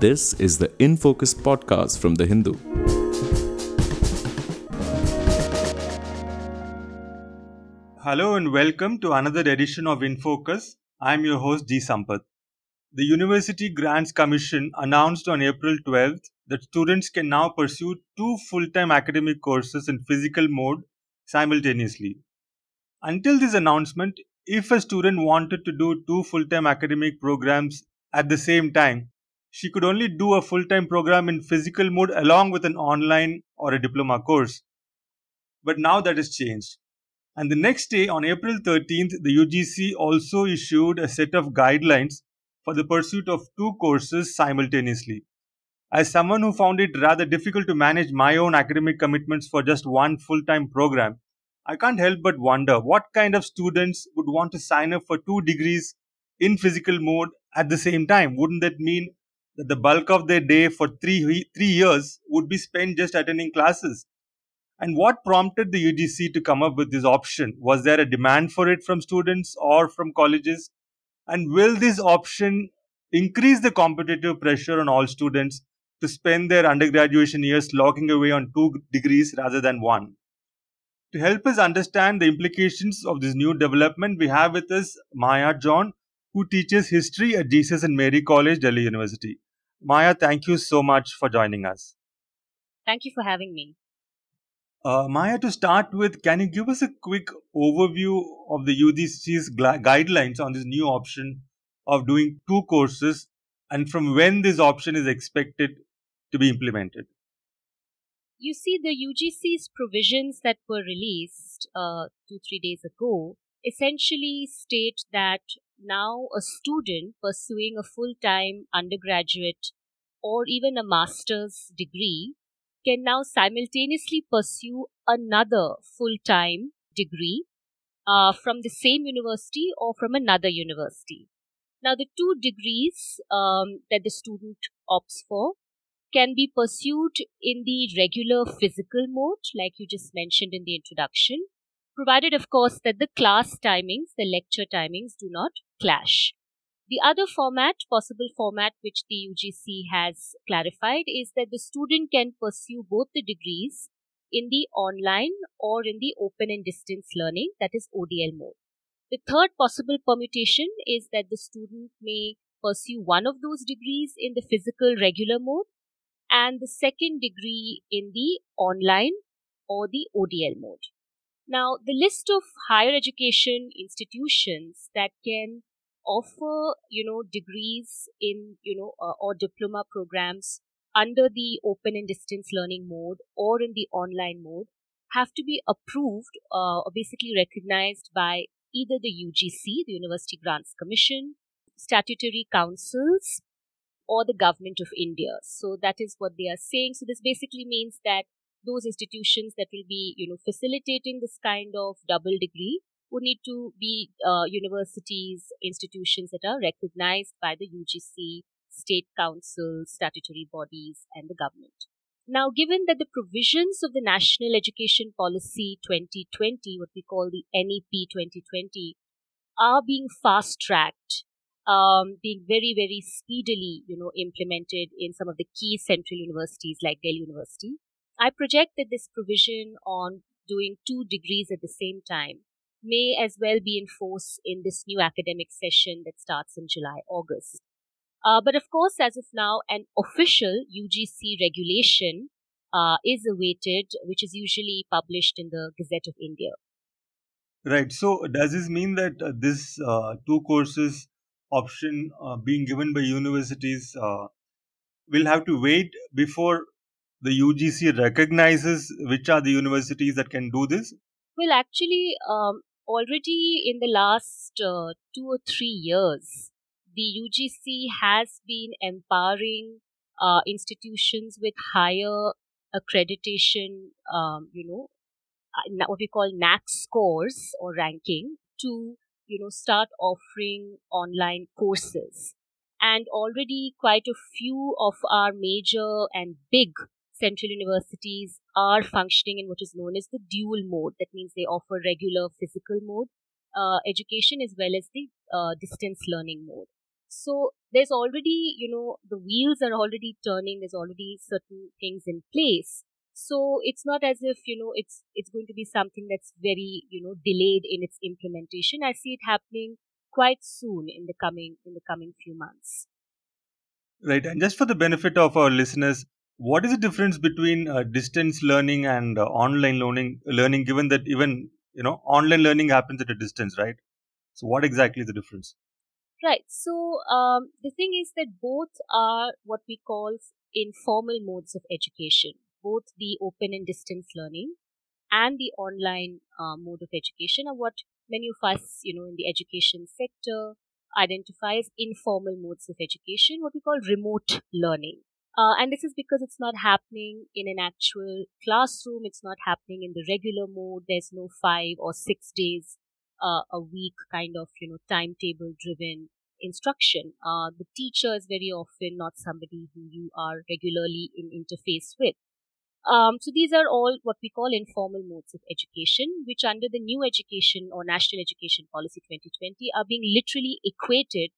This is the In Focus podcast from The Hindu. Hello and welcome to another edition of In Focus. I'm your host G. Sampath. The University Grants Commission announced on April 12th that students can now pursue two full time academic courses in physical mode simultaneously. Until this announcement, if a student wanted to do two full time academic programs at the same time, she could only do a full time program in physical mode along with an online or a diploma course. But now that has changed. And the next day, on April 13th, the UGC also issued a set of guidelines for the pursuit of two courses simultaneously. As someone who found it rather difficult to manage my own academic commitments for just one full time program, I can't help but wonder what kind of students would want to sign up for two degrees in physical mode at the same time. Wouldn't that mean that the bulk of their day for three, three years would be spent just attending classes? And what prompted the UGC to come up with this option? Was there a demand for it from students or from colleges? And will this option increase the competitive pressure on all students to spend their undergraduate years locking away on two degrees rather than one? To help us understand the implications of this new development, we have with us Maya John, who teaches history at Jesus and Mary College, Delhi University. Maya, thank you so much for joining us. Thank you for having me. Uh, Maya, to start with, can you give us a quick overview of the UGC's guidelines on this new option of doing two courses and from when this option is expected to be implemented? You see, the UGC's provisions that were released uh, two, three days ago essentially state that now a student pursuing a full time undergraduate or even a master's degree can now simultaneously pursue another full time degree uh, from the same university or from another university. Now, the two degrees um, that the student opts for can be pursued in the regular physical mode, like you just mentioned in the introduction, provided, of course, that the class timings, the lecture timings, do not clash. The other format, possible format, which the UGC has clarified is that the student can pursue both the degrees in the online or in the open and distance learning, that is ODL mode. The third possible permutation is that the student may pursue one of those degrees in the physical regular mode and the second degree in the online or the ODL mode. Now, the list of higher education institutions that can offer you know degrees in you know uh, or diploma programs under the open and distance learning mode or in the online mode have to be approved uh, or basically recognized by either the UGC, the University Grants Commission, statutory councils, or the government of India. So that is what they are saying. So this basically means that those institutions that will be, you know, facilitating this kind of double degree would need to be uh, universities, institutions that are recognized by the UGC, state councils, statutory bodies, and the government. Now, given that the provisions of the National Education Policy 2020, what we call the NEP 2020, are being fast tracked, um, being very, very speedily, you know, implemented in some of the key central universities like Delhi University, I project that this provision on doing two degrees at the same time may as well be in force in this new academic session that starts in July, August. Uh, but of course, as of now, an official UGC regulation uh, is awaited, which is usually published in the Gazette of India. Right. So, does this mean that uh, this uh, two courses option uh, being given by universities uh, will have to wait before the UGC recognizes which are the universities that can do this? Well, actually, um, already in the last uh, two or three years, the UGC has been empowering uh, institutions with higher accreditation, um, you know, uh, what we call NAAC scores or ranking to, you know, start offering online courses. And already quite a few of our major and big central universities are functioning in what is known as the dual mode. That means they offer regular physical mode uh, education as well as the uh, distance learning mode. So there's already, you know, the wheels are already turning. There's already certain things in place. So it's not as if, you know, it's, it's going to be something that's very, you know, delayed in its implementation. I see it happening quite soon in the coming, in the coming few months. Right. And just for the benefit of our listeners, what is the difference between uh, distance learning and uh, online learning, learning, given that even, you know, online learning happens at a distance, right? So what exactly is the difference? Right. So um, the thing is that both are what we call informal modes of education, both the open and distance learning and the online uh, mode of education are what many of us, you know, in the education sector identify as informal modes of education, what we call remote learning. Uh, and this is because it's not happening in an actual classroom. It's not happening in the regular mode. There's no five or six days uh, a week kind of you know timetable driven instruction uh, the teacher is very often not somebody who you are regularly in interface with um, so these are all what we call informal modes of education which under the new education or national education policy 2020 are being literally equated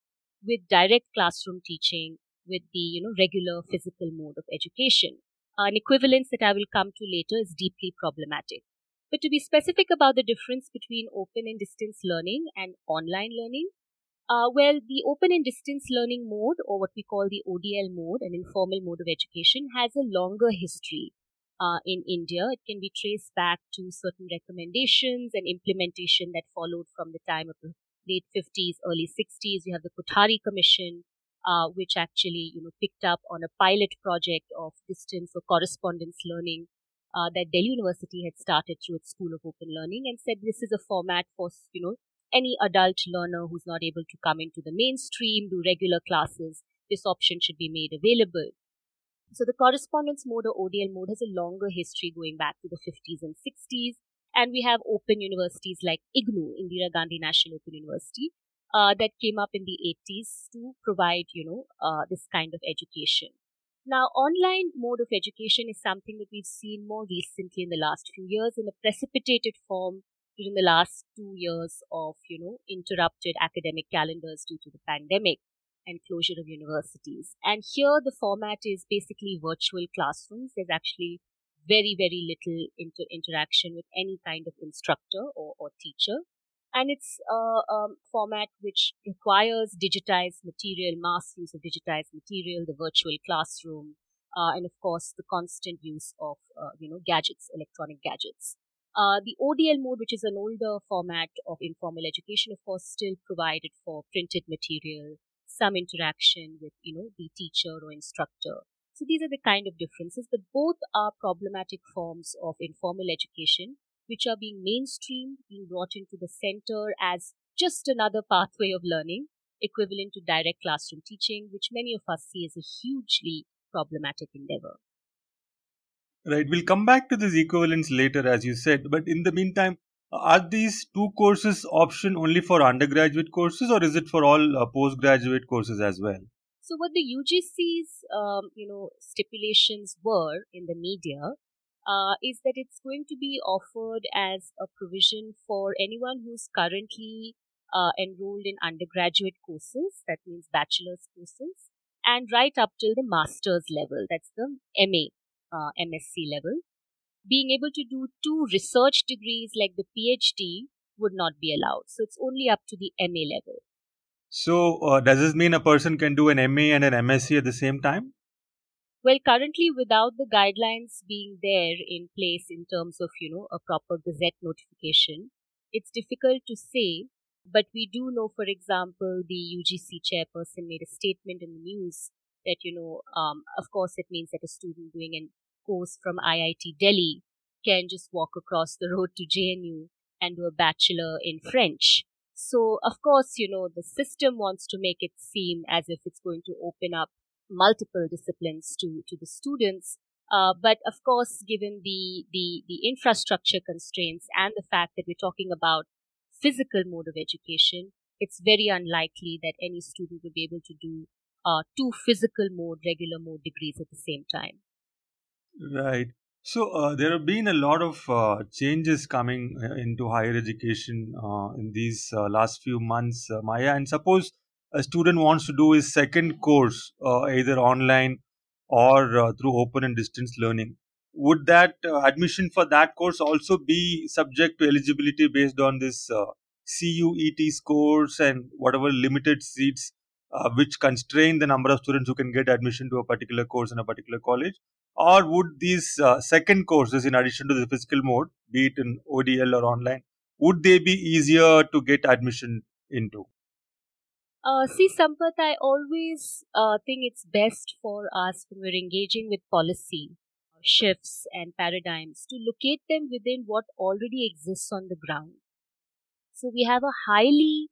with direct classroom teaching with the you know regular physical mode of education an equivalence that i will come to later is deeply problematic but to be specific about the difference between open and distance learning and online learning, uh, well, the open and distance learning mode, or what we call the ODL mode, an informal mode of education, has a longer history uh, in India. It can be traced back to certain recommendations and implementation that followed from the time of the late 50s, early 60s. You have the Kothari Commission, uh, which actually you know picked up on a pilot project of distance or correspondence learning uh, that Delhi University had started through its School of Open Learning and said this is a format for, you know, any adult learner who's not able to come into the mainstream, do regular classes, this option should be made available. So the correspondence mode or ODL mode has a longer history going back to the 50s and 60s. And we have open universities like IGNOU, Indira Gandhi National Open University, uh, that came up in the 80s to provide, you know, uh, this kind of education. Now, online mode of education is something that we've seen more recently in the last few years in a precipitated form during the last two years of, you know, interrupted academic calendars due to the pandemic and closure of universities. And here the format is basically virtual classrooms. There's actually very, very little inter- interaction with any kind of instructor or, or teacher and it's a format which requires digitized material, mass use of digitized material, the virtual classroom, uh, and of course the constant use of uh, you know gadgets, electronic gadgets. Uh, the ODL mode, which is an older format of informal education, of course, still provided for printed material, some interaction with you know the teacher or instructor. So these are the kind of differences, but both are problematic forms of informal education which are being mainstreamed, being brought into the center as just another pathway of learning, equivalent to direct classroom teaching, which many of us see as a hugely problematic endeavor. Right. We'll come back to this equivalence later, as you said. But in the meantime, are these two courses option only for undergraduate courses, or is it for all uh, postgraduate courses as well? So, what the UGC's um, you know stipulations were in the media uh, is that it's going to be offered as a provision for anyone who's currently uh, enrolled in undergraduate courses, that means bachelor's courses, and right up till the master's level, that's the MA, uh, MSc level. Being able to do two research degrees like the PhD would not be allowed. So it's only up to the MA level. So, uh, does this mean a person can do an MA and an MSc at the same time? Well, currently, without the guidelines being there in place in terms of, you know, a proper gazette notification, it's difficult to say. But we do know, for example, the UGC chairperson made a statement in the news that, you know, um, of course, it means that a student doing a course from IIT Delhi can just walk across the road to JNU and do a bachelor in French. So, of course, you know, the system wants to make it seem as if it's going to open up multiple disciplines to, to the students. Uh, but of course, given the, the, the infrastructure constraints and the fact that we're talking about physical mode of education, it's very unlikely that any student would be able to do uh, two physical mode, regular mode degrees at the same time. Right. So uh, there have been a lot of uh, changes coming uh, into higher education uh, in these uh, last few months, Maya. And suppose a student wants to do his second course, uh, either online or uh, through open and distance learning, would that uh, admission for that course also be subject to eligibility based on this uh, CUET scores and whatever limited seats uh, which constrain the number of students who can get admission to a particular course in a particular college? Or would these uh, second courses, in addition to the physical mode, be it in ODL or online, would they be easier to get admission into? Uh, see, Sampath, I always uh, think it's best for us when we're engaging with policy shifts and paradigms to locate them within what already exists on the ground. So we have a highly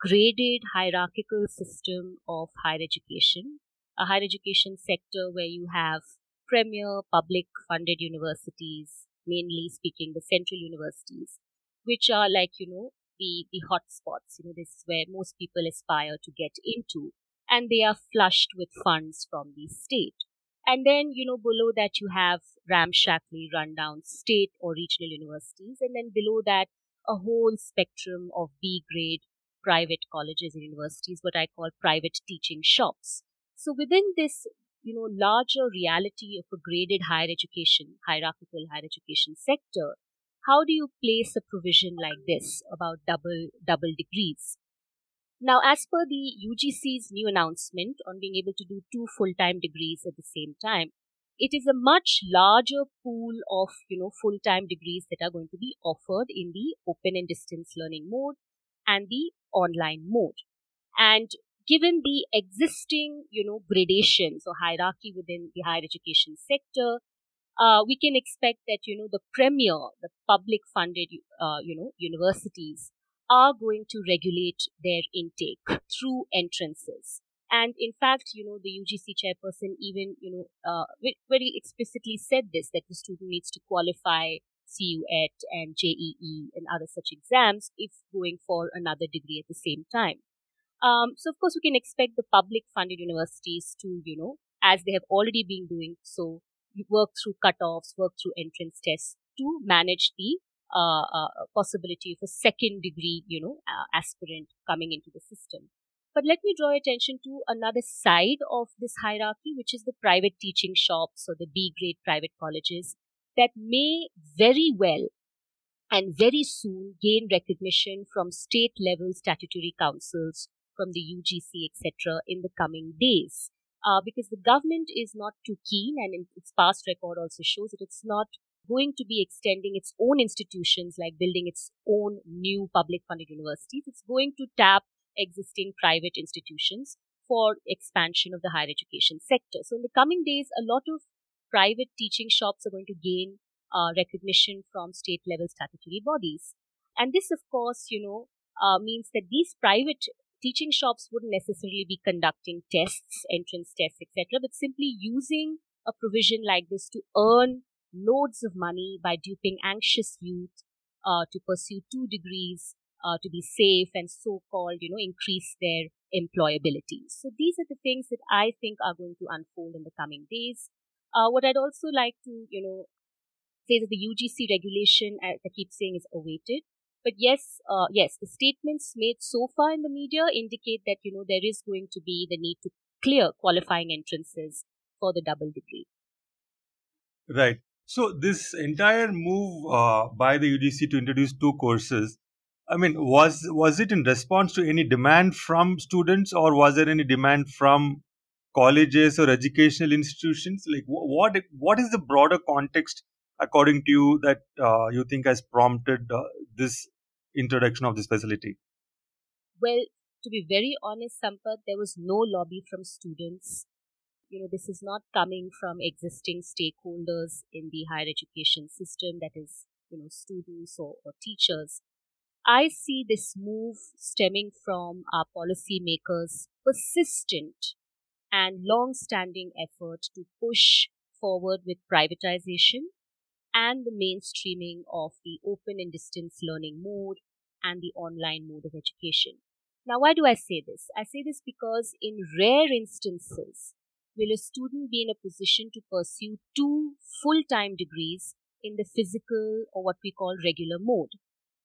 graded hierarchical system of higher education, a higher education sector where you have premier public funded universities, mainly speaking the central universities, which are like, you know, the, the hot spots. You know, this is where most people aspire to get into, and they are flushed with funds from the state. And then, you know, below that you have ramshackly rundown state or regional universities, and then below that, a whole spectrum of B grade private colleges and universities, what I call private teaching shops. So within this, you know, larger reality of a graded higher education, hierarchical higher education sector, how do you place a provision like this about double double degrees? Now, as per the UGC's new announcement on being able to do two full-time degrees at the same time, it is a much larger pool of you know full-time degrees that are going to be offered in the open and distance learning mode and the online mode. And given the existing, you know, gradations or hierarchy within the higher education sector, uh, we can expect that, you know, the premier, the public funded, uh, you know, universities are going to regulate their intake through entrances. And in fact, you know, the UGC chairperson even, you know, uh, very explicitly said this, that the student needs to qualify CUET and JEE and other such exams if going for another degree at the same time. Um, so of course we can expect the public funded universities to, you know, as they have already been doing so, work through cutoffs, work through entrance tests to manage the uh, uh, possibility of a second degree, you know, uh, aspirant coming into the system. But let me draw attention to another side of this hierarchy, which is the private teaching shops or the B grade private colleges that may very well and very soon gain recognition from state level statutory councils, from the UGC, etc., in the coming days. Uh, because the government is not too keen, and its past record also shows that it's not going to be extending its own institutions, like building its own new public funded universities. It's going to tap existing private institutions for expansion of the higher education sector. So in the coming days, a lot of private teaching shops are going to gain uh, recognition from state level statutory bodies. And this, of course, you know, uh, means that these private teaching shops wouldn't necessarily be conducting tests, entrance tests, etc., but simply using a provision like this to earn loads of money by duping anxious youth uh, to pursue two degrees, uh, to be safe and so-called, you know, increase their employability. So these are the things that I think are going to unfold in the coming days. Uh, what I'd also like to, you know, say that the UGC regulation, as I keep saying, is awaited. But yes, uh, yes, the statements made so far in the media indicate that, you know, there is going to be the need to clear qualifying entrances for the double degree. Right. So this entire move uh, by the UGC to introduce two courses, I mean, was was it in response to any demand from students, or was there any demand from colleges or educational institutions? Like, what what is the broader context, according to you, that uh, you think has prompted uh, this introduction of this facility? Well, to be very honest, Sampath, there was no lobby from students. You know, this is not coming from existing stakeholders in the higher education system, that is, you know, students or, or teachers. I see this move stemming from our policymakers' persistent and long standing effort to push forward with privatization and the mainstreaming of the open and distance learning mode and the online mode of education. Now, why do I say this? I say this because in rare instances, will a student be in a position to pursue two full time degrees in the physical or what we call regular mode.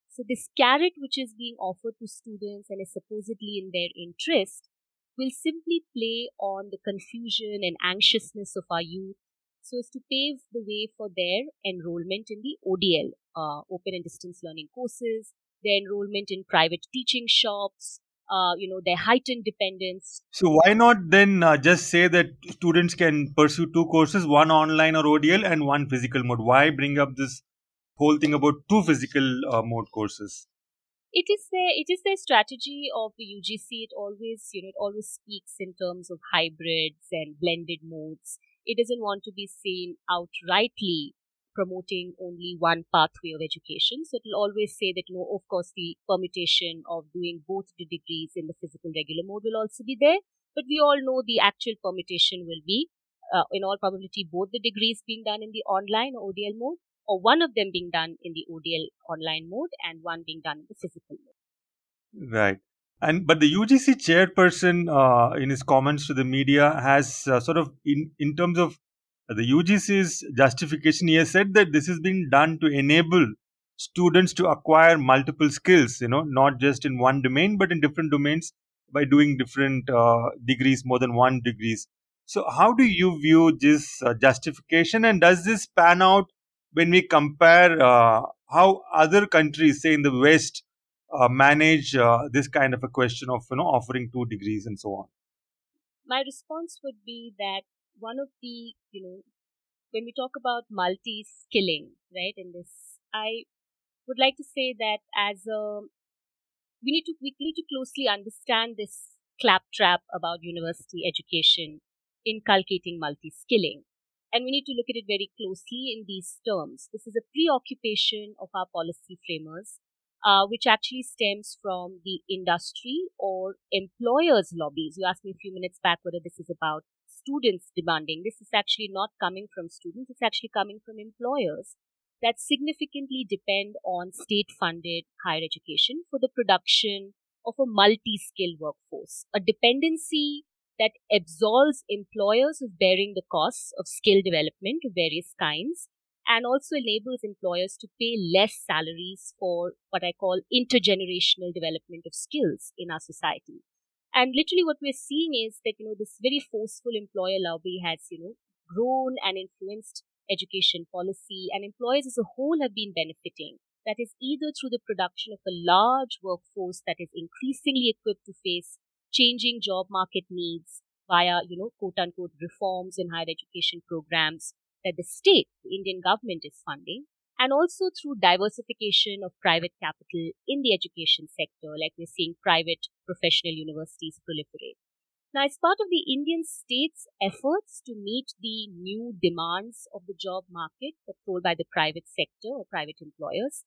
So, this carrot which is being offered to students and is supposedly in their interest will simply play on the confusion and anxiousness of our youth so as to pave the way for their enrollment in the ODL, uh, open and distance learning courses, their enrollment in private teaching shops, uh, you know, their heightened dependence. So why not then uh, just say that students can pursue two courses, one online or ODL and one physical mode? Why bring up this whole thing about two physical uh, mode courses? It is their it is their strategy of the UGC. It always you know it always speaks in terms of hybrids and blended modes. It doesn't want to be seen outrightly promoting only one pathway of education. So it will always say that, you know, of course, the permutation of doing both the degrees in the physical regular mode will also be there. But we all know the actual permutation will be, uh, in all probability, both the degrees being done in the online or ODL mode, or one of them being done in the ODL online mode and one being done in the physical mode. Right. And but the UGC chairperson, uh, in his comments to the media, has uh, sort of in in terms of the UGC's justification, he has said that this is being done to enable students to acquire multiple skills, you know, not just in one domain, but in different domains by doing different uh, degrees, more than one degrees. So, how do you view this uh, justification, and does this pan out when we compare uh, how other countries, say in the West, manage uh, this kind of a question of you know offering two degrees and so on? My response would be that one of the, you know, when we talk about multi skilling, right, in this, I would like to say that as a, we need to, we need to closely understand this claptrap about university education inculcating multi skilling. And we need to look at it very closely in these terms. This is a preoccupation of our policy framers, uh, which actually stems from the industry or employers' lobbies. You asked me a few minutes back whether this is about students demanding. This is actually not coming from students, it's actually coming from employers that significantly depend on state funded higher education for the production of a multi skilled workforce. A dependency that absolves employers of bearing the costs of skill development of various kinds and also enables employers to pay less salaries for what I call intergenerational development of skills in our society. And literally what we're seeing is that, you know, this very forceful employer lobby has, you know, grown and influenced education policy and employers as a whole have been benefiting. That is either through the production of a large workforce that is increasingly equipped to face changing job market needs via, you know, quote unquote reforms in higher education programs that the state, the Indian government is funding, and also through diversification of private capital in the education sector, like we're seeing private professional universities proliferate. Now, as part of the Indian state's efforts to meet the new demands of the job market controlled by the private sector or private employers,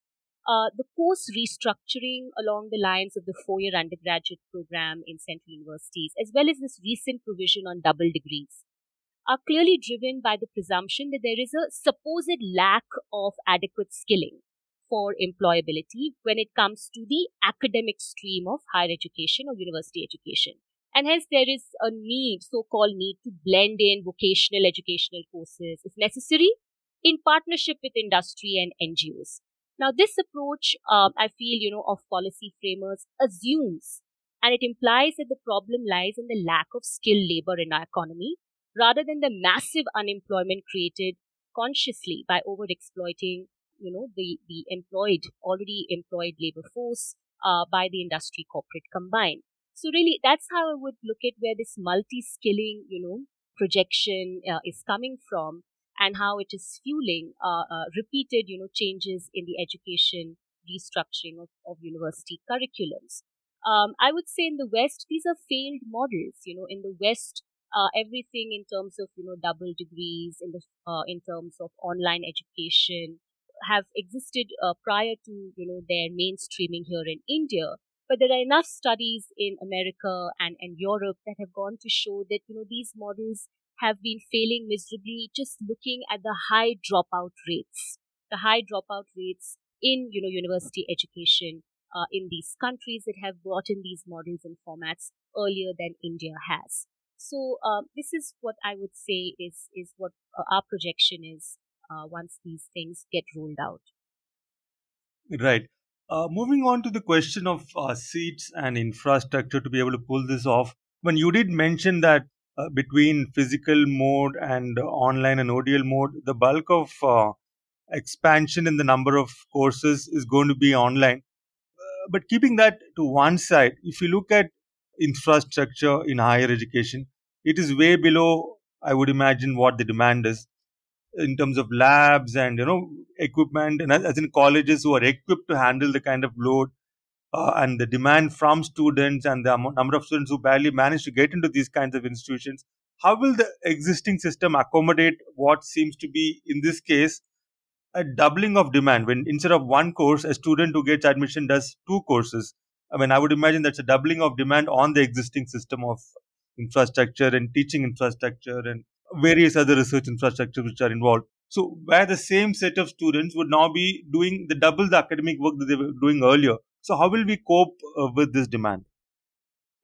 uh, the course restructuring along the lines of the four year undergraduate program in central universities, as well as this recent provision on double degrees, are clearly driven by the presumption that there is a supposed lack of adequate skilling for employability when it comes to the academic stream of higher education or university education. And hence, there is a need, so called need, to blend in vocational educational courses if necessary in partnership with industry and NGOs. Now, this approach, um, I feel, you know, of policy framers assumes and it implies that the problem lies in the lack of skilled labor in our economy rather than the massive unemployment created consciously by overexploiting you know the the employed already employed labor force uh, by the industry corporate combined. So really that's how i would look at where this multi-skilling you know projection uh, is coming from and how it is fueling uh, uh repeated you know changes in the education restructuring of, of university curriculums. Um, i would say in the west these are failed models you know in the west uh, everything in terms of you know double degrees in the uh, in terms of online education have existed uh, prior to you know their mainstreaming here in India. But there are enough studies in America and, and Europe that have gone to show that you know these models have been failing miserably just looking at the high dropout rates, the high dropout rates in you know university education uh, in these countries that have brought in these models and formats earlier than India has. So um, this is what I would say is is what uh, our projection is uh, once these things get rolled out. Right. Uh, moving on to the question of uh, seats and infrastructure to be able to pull this off, when you did mention that uh, between physical mode and uh, online and ODL mode, the bulk of uh, expansion in the number of courses is going to be online. Uh, but keeping that to one side, if you look at infrastructure in higher education, it is way below, I would imagine, what the demand is in terms of labs and you know equipment and as in colleges who are equipped to handle the kind of load uh, and the demand from students and the number of students who barely manage to get into these kinds of institutions how will the existing system accommodate what seems to be in this case a doubling of demand when instead of one course a student who gets admission does two courses i mean i would imagine that's a doubling of demand on the existing system of infrastructure and teaching infrastructure and various other research infrastructures which are involved so where the same set of students would now be doing the double the academic work that they were doing earlier so, how will we cope uh, with this demand?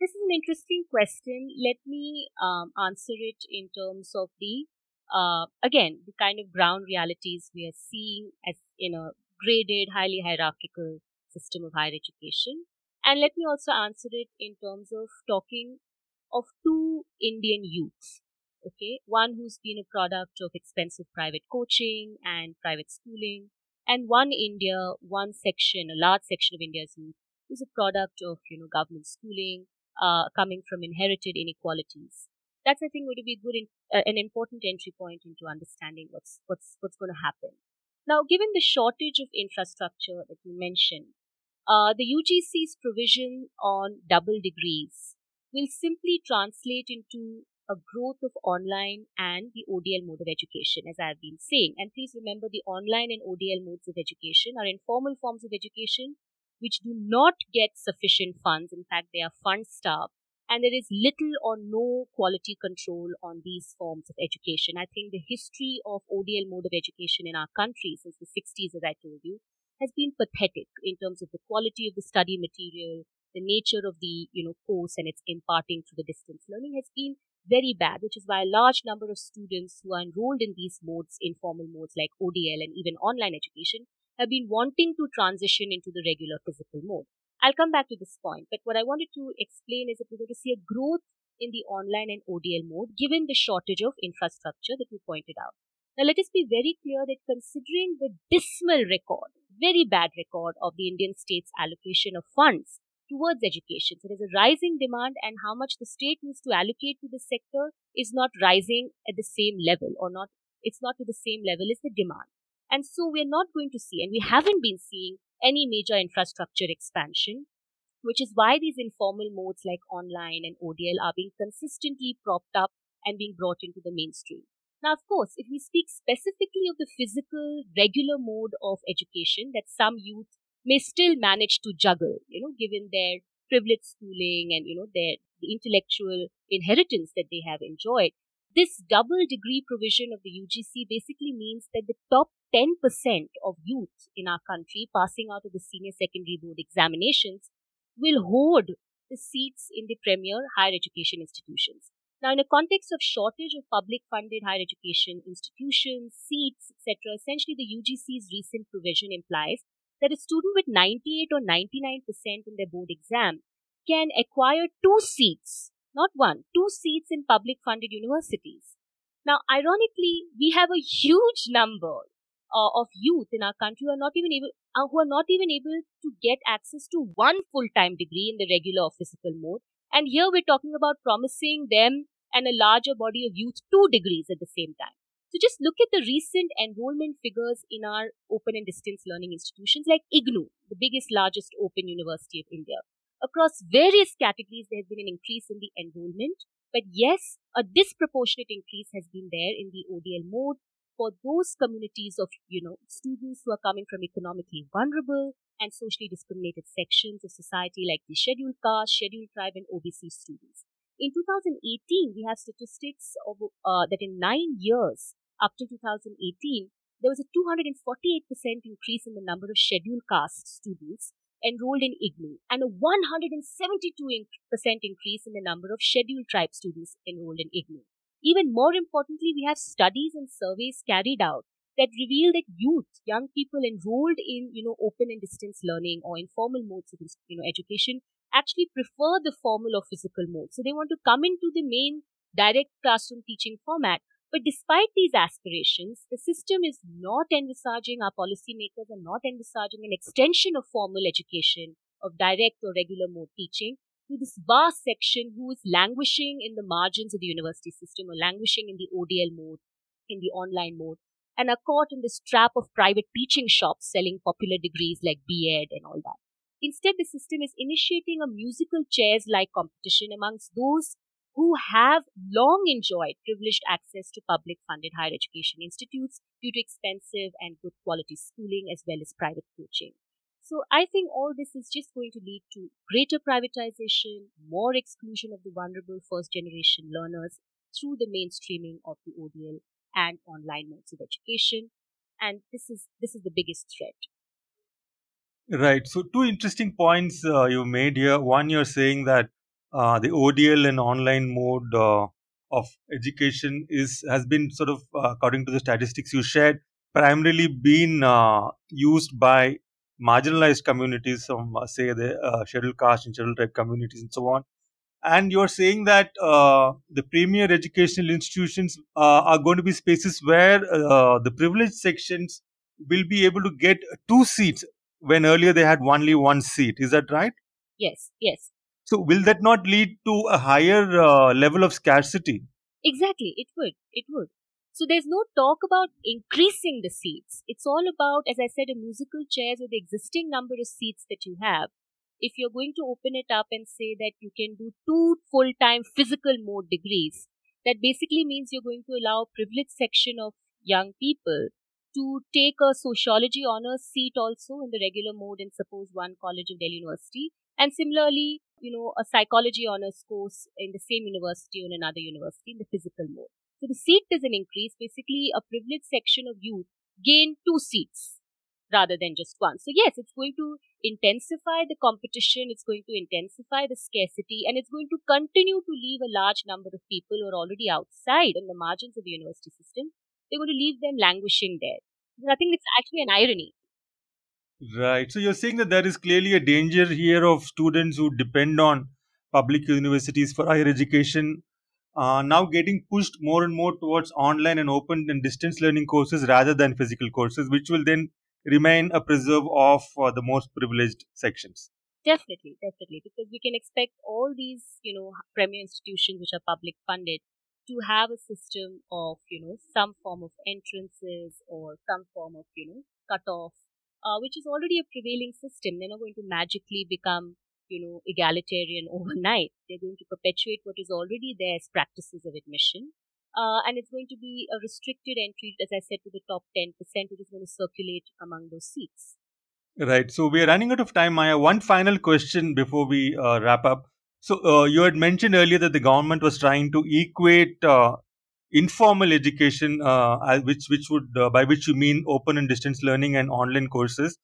This is an interesting question. Let me um, answer it in terms of the uh, again the kind of ground realities we are seeing as in a graded, highly hierarchical system of higher education, and let me also answer it in terms of talking of two Indian youths. Okay, one who's been a product of expensive private coaching and private schooling, and one India, one section, a large section of India's youth is a product of, you know, government schooling, uh, coming from inherited inequalities. That's, I think, going to be good, in, uh, an important entry point into understanding what's, what's, what's going to happen. Now, given the shortage of infrastructure that you mentioned, uh, the UGC's provision on double degrees will simply translate into a growth of online and the ODL mode of education, as I've been saying. And please remember the online and ODL modes of education are informal forms of education which do not get sufficient funds. In fact, they are fund starved. And there is little or no quality control on these forms of education. I think the history of ODL mode of education in our country since the 60s, as I told you, has been pathetic in terms of the quality of the study material, the nature of the you know course and its imparting through the distance learning has been very bad, which is why a large number of students who are enrolled in these modes, informal modes like ODL and even online education, have been wanting to transition into the regular physical mode. I'll come back to this point, but what I wanted to explain is that we're going to see a growth in the online and ODL mode given the shortage of infrastructure that you pointed out. Now, let us be very clear that considering the dismal record, very bad record of the Indian state's allocation of funds towards education. So there's a rising demand, and how much the state needs to allocate to this sector is not rising at the same level, or not, it's not to the same level as the demand. And so we're not going to see, and we haven't been seeing any major infrastructure expansion, which is why these informal modes like online and ODL are being consistently propped up and being brought into the mainstream. Now, of course, if we speak specifically of the physical, regular mode of education that some youth may still manage to juggle, you know, given their privileged schooling and, you know, their the intellectual inheritance that they have enjoyed. This double degree provision of the UGC basically means that the top 10% of youth in our country passing out of the senior secondary board examinations will hoard the seats in the premier higher education institutions. Now, in a context of shortage of public funded higher education institutions, seats, etc., essentially the UGC's recent provision implies that a student with 98 or 99% in their board exam can acquire two seats, not one, two seats in public funded universities. Now, ironically, we have a huge number uh, of youth in our country who are not even able uh, who are not even able to get access to one full-time degree in the regular or physical mode. And here we're talking about promising them and a larger body of youth two degrees at the same time. So just look at the recent enrollment figures in our open and distance learning institutions like IGNOU, the biggest, largest open university of India. Across various categories, there has been an increase in the enrollment. But yes, a disproportionate increase has been there in the ODL mode for those communities of, you know, students who are coming from economically vulnerable and socially discriminated sections of society like the scheduled caste, scheduled tribe and OBC students. In 2018, we have statistics of, uh, that in nine years, up to 2018, there was a 248% increase in the number of scheduled caste students enrolled in IGNOU and a 172% increase in the number of scheduled tribe students enrolled in IGNOU. Even more importantly, we have studies and surveys carried out that reveal that youth, young people enrolled in, you know, open and distance learning or informal modes of, you know, education actually prefer the formal or physical mode. So they want to come into the main direct classroom teaching format. But despite these aspirations, the system is not envisaging, our policymakers are not envisaging an extension of formal education, of direct or regular mode teaching to this vast section who is languishing in the margins of the university system or languishing in the ODL mode, in the online mode, and are caught in this trap of private teaching shops selling popular degrees like B.Ed and all that. Instead, the system is initiating a musical chairs like competition amongst those who have long enjoyed privileged access to public funded higher education institutes due to expensive and good quality schooling as well as private coaching. So I think all this is just going to lead to greater privatization, more exclusion of the vulnerable first generation learners through the mainstreaming of the ODL and online modes of education. And this is this is the biggest threat. Right. So two interesting points uh, you made here. One, you're saying that uh, the ODL and online mode uh, of education is has been sort of, uh, according to the statistics you shared, primarily been uh, used by marginalized communities, from uh, say the scheduled caste and scheduled tribe communities, and so on. And you're saying that the premier educational institutions are going to be spaces where the privileged sections will be able to get two seats when earlier they had only one seat. Is that right? Yes, yes. So, will that not lead to a higher uh, level of scarcity? Exactly, it would. It would. So there's no talk about increasing the seats. It's all about, as I said, a musical chairs with the existing number of seats that you have. If you're going to open it up and say that you can do two full-time physical mode degrees, that basically means you're going to allow a privileged section of young people to take a sociology honors seat also in the regular mode in suppose one college of Delhi University. And similarly, you know, a psychology honors course in the same university or another university in the physical mode. So the seat doesn't increase. Basically, a privileged section of youth gain two seats rather than just one. So yes, it's going to intensify the competition. It's going to intensify the scarcity and it's going to continue to leave a large number of people who are already outside on the margins of the university system. They're going to leave them languishing there. I think it's actually an irony. Right. So you're saying that there is clearly a danger here of students who depend on public universities for higher education uh, now getting pushed more and more towards online and open and distance learning courses rather than physical courses, which will then remain a preserve of uh, the most privileged sections. Definitely, definitely, because we can expect all these, you know, premier institutions which are public funded to have a system of, you know, some form of entrances or some form of, you know, cutoff, uh, which is already a prevailing system. They're not going to magically become you know, egalitarian overnight. They're going to perpetuate what is already there as practices of admission. Uh, and it's going to be a restricted entry, as I said, to the top 10%, which is going to circulate among those seats. Right. So we are running out of time, Maya. One final question before we uh, wrap up. So uh, you had mentioned earlier that the government was trying to equate uh, informal education, uh, which which would uh, by which you mean open and distance learning and online courses,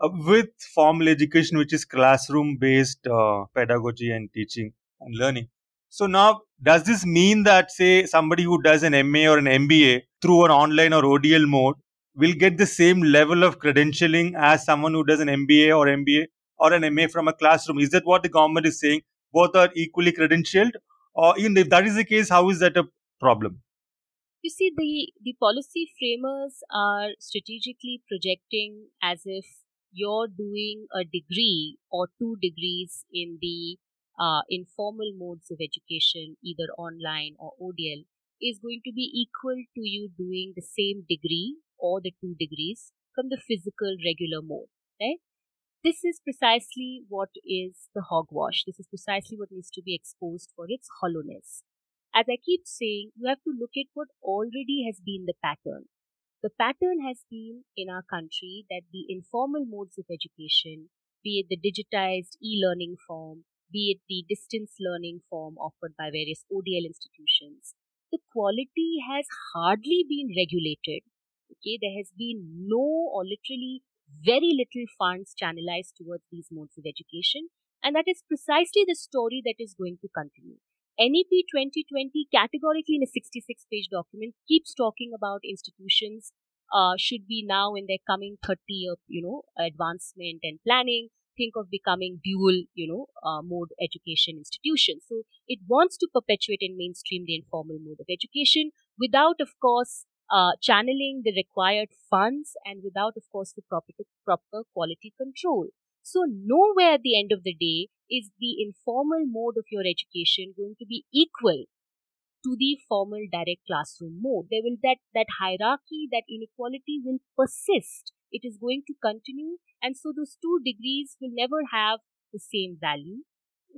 uh, with formal education, which is classroom based uh, pedagogy and teaching and learning. So now, does this mean that, say, somebody who does an MA or an MBA through an online or ODL mode will get the same level of credentialing as someone who does an MBA or MBA or an MA from a classroom? Is that what the government is saying? Both are equally credentialed? Or even if that is the case, how is that a problem? You see, the, the policy framers are strategically projecting as if you're doing a degree or two degrees in the uh, informal modes of education, either online or ODL, is going to be equal to you doing the same degree or the two degrees from the physical regular mode, right? This is precisely what is the hogwash. This is precisely what needs to be exposed for its hollowness. As I keep saying, you have to look at what already has been the pattern. The pattern has been in our country that the informal modes of education, be it the digitized e-learning form, be it the distance learning form offered by various ODL institutions, the quality has hardly been regulated. Okay, there has been no or literally very little funds channelized towards these modes of education, and that is precisely the story that is going to continue. NEP 2020 categorically in a 66 page document keeps talking about institutions uh, should be now in their coming 30 year, you know, advancement and planning think of becoming dual, you know, uh, mode education institutions. So it wants to perpetuate and mainstream the informal mode of education without, of course, uh, channeling the required funds and without, of course, the proper, proper quality control. So nowhere at the end of the day is the informal mode of your education going to be equal to the formal direct classroom mode. There will that, that hierarchy, that inequality will persist. It is going to continue. And so those two degrees will never have the same value.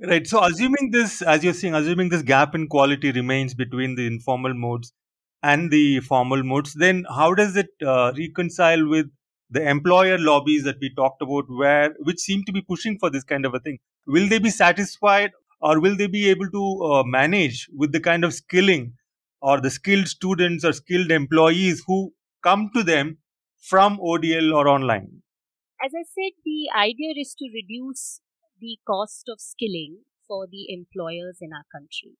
Right. So assuming this, as you're saying, assuming this gap in quality remains between the informal modes and the formal modes, then how does it uh, reconcile with the employer lobbies that we talked about, where which seem to be pushing for this kind of a thing? Will they be satisfied, or will they be able to uh, manage with the kind of skilling or the skilled students or skilled employees who come to them from ODL or online? As I said, the idea is to reduce the cost of skilling for the employers in our country.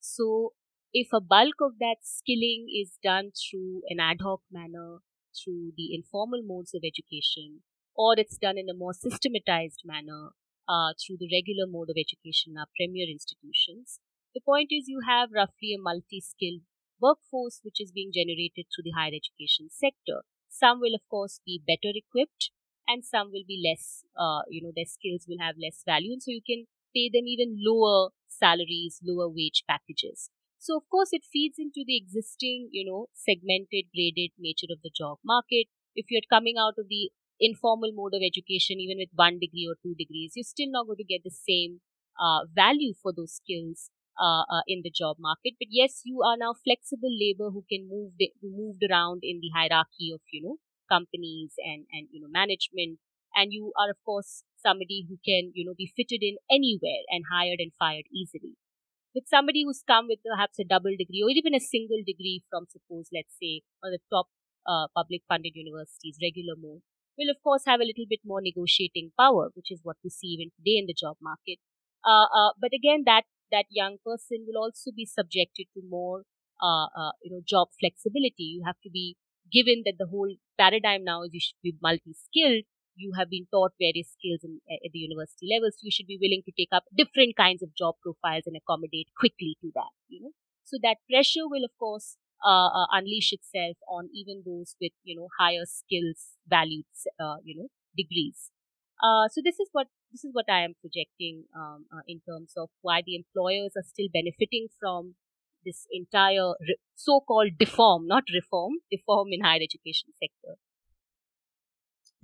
So, if a bulk of that skilling is done through an ad hoc manner, through the informal modes of education, or it's done in a more systematized manner uh, through the regular mode of education in our premier institutions, the point is you have roughly a multi skilled workforce which is being generated through the higher education sector. Some will, of course, be better equipped and some will be less, uh, you know, their skills will have less value. And so you can pay them even lower salaries, lower wage packages. So, of course, it feeds into the existing, you know, segmented, graded nature of the job market. If you're coming out of the informal mode of education, even with one degree or two degrees, you're still not going to get the same uh, value for those skills uh, uh, in the job market. But yes, you are now flexible labor who can move the, moved around in the hierarchy of you know companies and and you know management, and you are of course somebody who can you know be fitted in anywhere and hired and fired easily with somebody who's come with perhaps a double degree or even a single degree from suppose let's say one of the top uh, public funded universities regular mode will of course have a little bit more negotiating power which is what we see even today in the job market. Uh, uh, but again that that young person will also be subjected to more uh, uh, you know job flexibility. You have to be given that the whole paradigm now is you should be multi-skilled you have been taught various skills in, at the university level, so you should be willing to take up different kinds of job profiles and accommodate quickly to that. You know, so that pressure will, of course, uh, uh, unleash itself on even those with you know higher skills valued uh, you know degrees. Uh, so this is what this is what I am projecting um, uh, in terms of why the employers are still benefiting from this entire re- so-called deform, not reform, deform in higher education sector.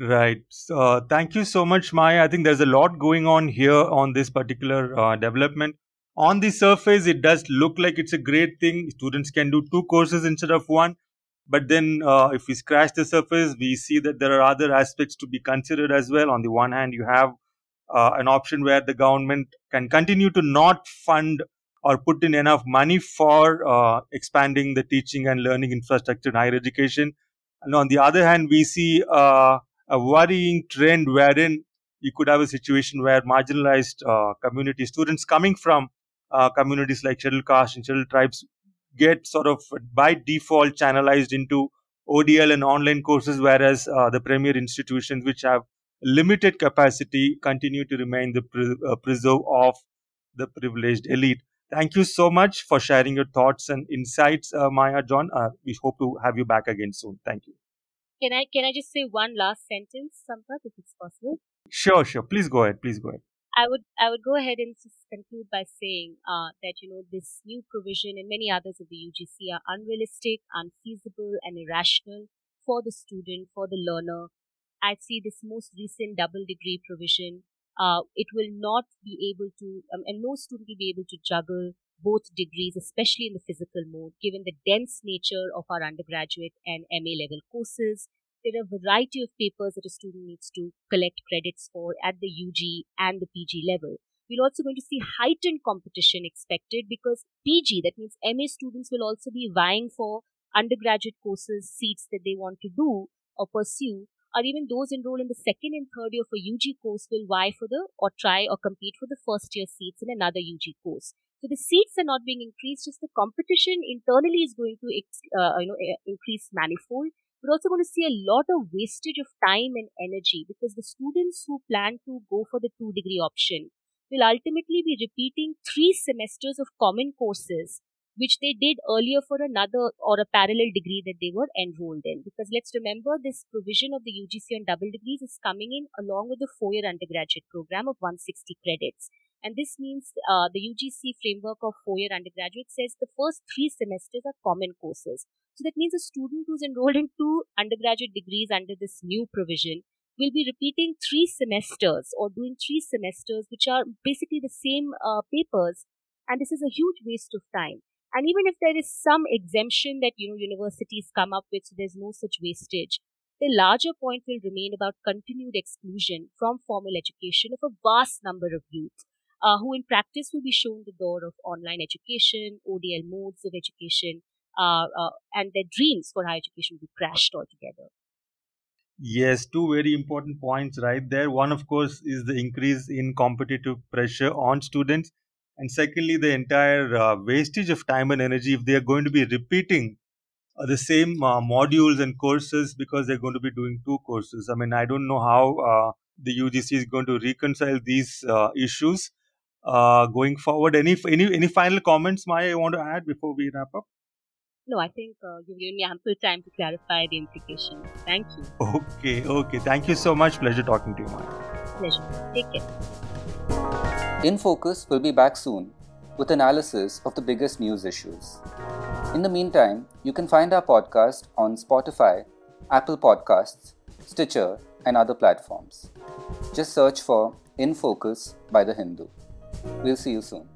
Right. Uh, thank you so much, Maya. I think there's a lot going on here on this particular uh, development. On the surface, it does look like it's a great thing. Students can do two courses instead of one. But then, uh, if we scratch the surface, we see that there are other aspects to be considered as well. On the one hand, you have uh, an option where the government can continue to not fund or put in enough money for uh, expanding the teaching and learning infrastructure in higher education. And on the other hand, we see uh, a worrying trend wherein you could have a situation where marginalized uh, community students coming from uh, communities like scheduled caste and scheduled tribes get sort of by default channelized into ODL and online courses, whereas uh, the premier institutions, which have limited capacity, continue to remain the pre- uh, preserve of the privileged elite. Thank you so much for sharing your thoughts and insights, uh, Maya John. Uh, we hope to have you back again soon. Thank you. Can I can I just say one last sentence, Sampath, if it's possible? Sure, sure. Please go ahead. Please go ahead. I would I would go ahead and conclude by saying uh, that you know this new provision and many others of the UGC are unrealistic, unfeasible, and irrational for the student, for the learner. I see this most recent double degree provision. Uh, it will not be able to, um, and no student will be able to juggle both degrees, especially in the physical mode, given the dense nature of our undergraduate and MA level courses. There are a variety of papers that a student needs to collect credits for at the UG and the PG level. We're also going to see heightened competition expected because PG, that means MA students, will also be vying for undergraduate courses, seats that they want to do or pursue, or even those enrolled in the second and third year for UG course will vie for the or try or compete for the first year seats in another UG course. So the seats are not being increased, just the competition internally is going to uh, you know increase manifold. we're also going to see a lot of wastage of time and energy because the students who plan to go for the two degree option will ultimately be repeating three semesters of common courses which they did earlier for another or a parallel degree that they were enrolled in. Because let's remember, this provision of the UGC on double degrees is coming in along with the four year undergraduate program of 160 credits. And this means uh, the UGC framework of four year undergraduate says the first three semesters are common courses. So that means a student who's enrolled in two undergraduate degrees under this new provision will be repeating three semesters or doing three semesters, which are basically the same uh, papers. And this is a huge waste of time. And even if there is some exemption that, you know, universities come up with, so there's no such wastage, the larger point will remain about continued exclusion from formal education of a vast number of youth, uh, who in practice will be shown the door of online education, ODL modes of education, uh, uh, and their dreams for higher education will be crashed altogether. Yes, two very important points right there. One, of course, is the increase in competitive pressure on students and secondly the entire uh, wastage of time and energy if they are going to be repeating uh, the same uh, modules and courses because they're going to be doing two courses i mean i don't know how the ugc is going to reconcile these uh, issues uh, going forward any any any final comments maya you want to add before we wrap up no, I think uh, you've given me ample time to clarify the implications. Thank you. Okay, okay. Thank you so much. Pleasure talking to you, Maya. Pleasure. Take care. In Focus will be back soon with analysis of the biggest news issues. In the meantime, you can find our podcast on Spotify, Apple Podcasts, Stitcher, and other platforms. Just search for In Focus by The Hindu. We'll see you soon.